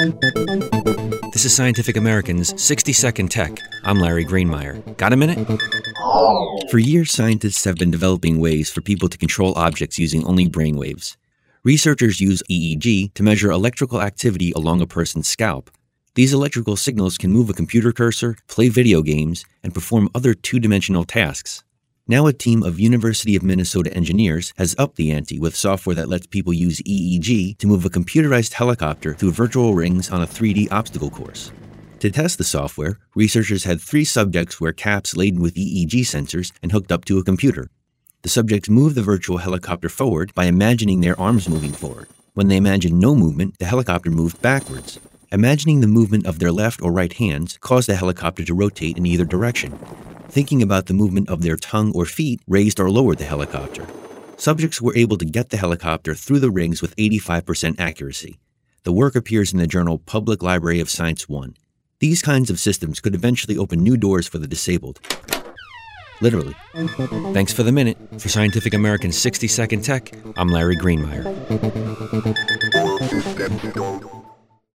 This is Scientific American's 60 Second Tech. I'm Larry Greenemeier. Got a minute? For years, scientists have been developing ways for people to control objects using only brainwaves. Researchers use EEG to measure electrical activity along a person's scalp. These electrical signals can move a computer cursor, play video games, and perform other two dimensional tasks. Now, a team of University of Minnesota engineers has upped the ante with software that lets people use EEG to move a computerized helicopter through virtual rings on a 3D obstacle course. To test the software, researchers had three subjects wear caps laden with EEG sensors and hooked up to a computer. The subjects moved the virtual helicopter forward by imagining their arms moving forward. When they imagined no movement, the helicopter moved backwards. Imagining the movement of their left or right hands caused the helicopter to rotate in either direction. Thinking about the movement of their tongue or feet raised or lowered the helicopter. Subjects were able to get the helicopter through the rings with 85% accuracy. The work appears in the journal Public Library of Science 1. These kinds of systems could eventually open new doors for the disabled. Literally. Thanks for the minute. For Scientific American's 60 Second Tech, I'm Larry Greenemeier.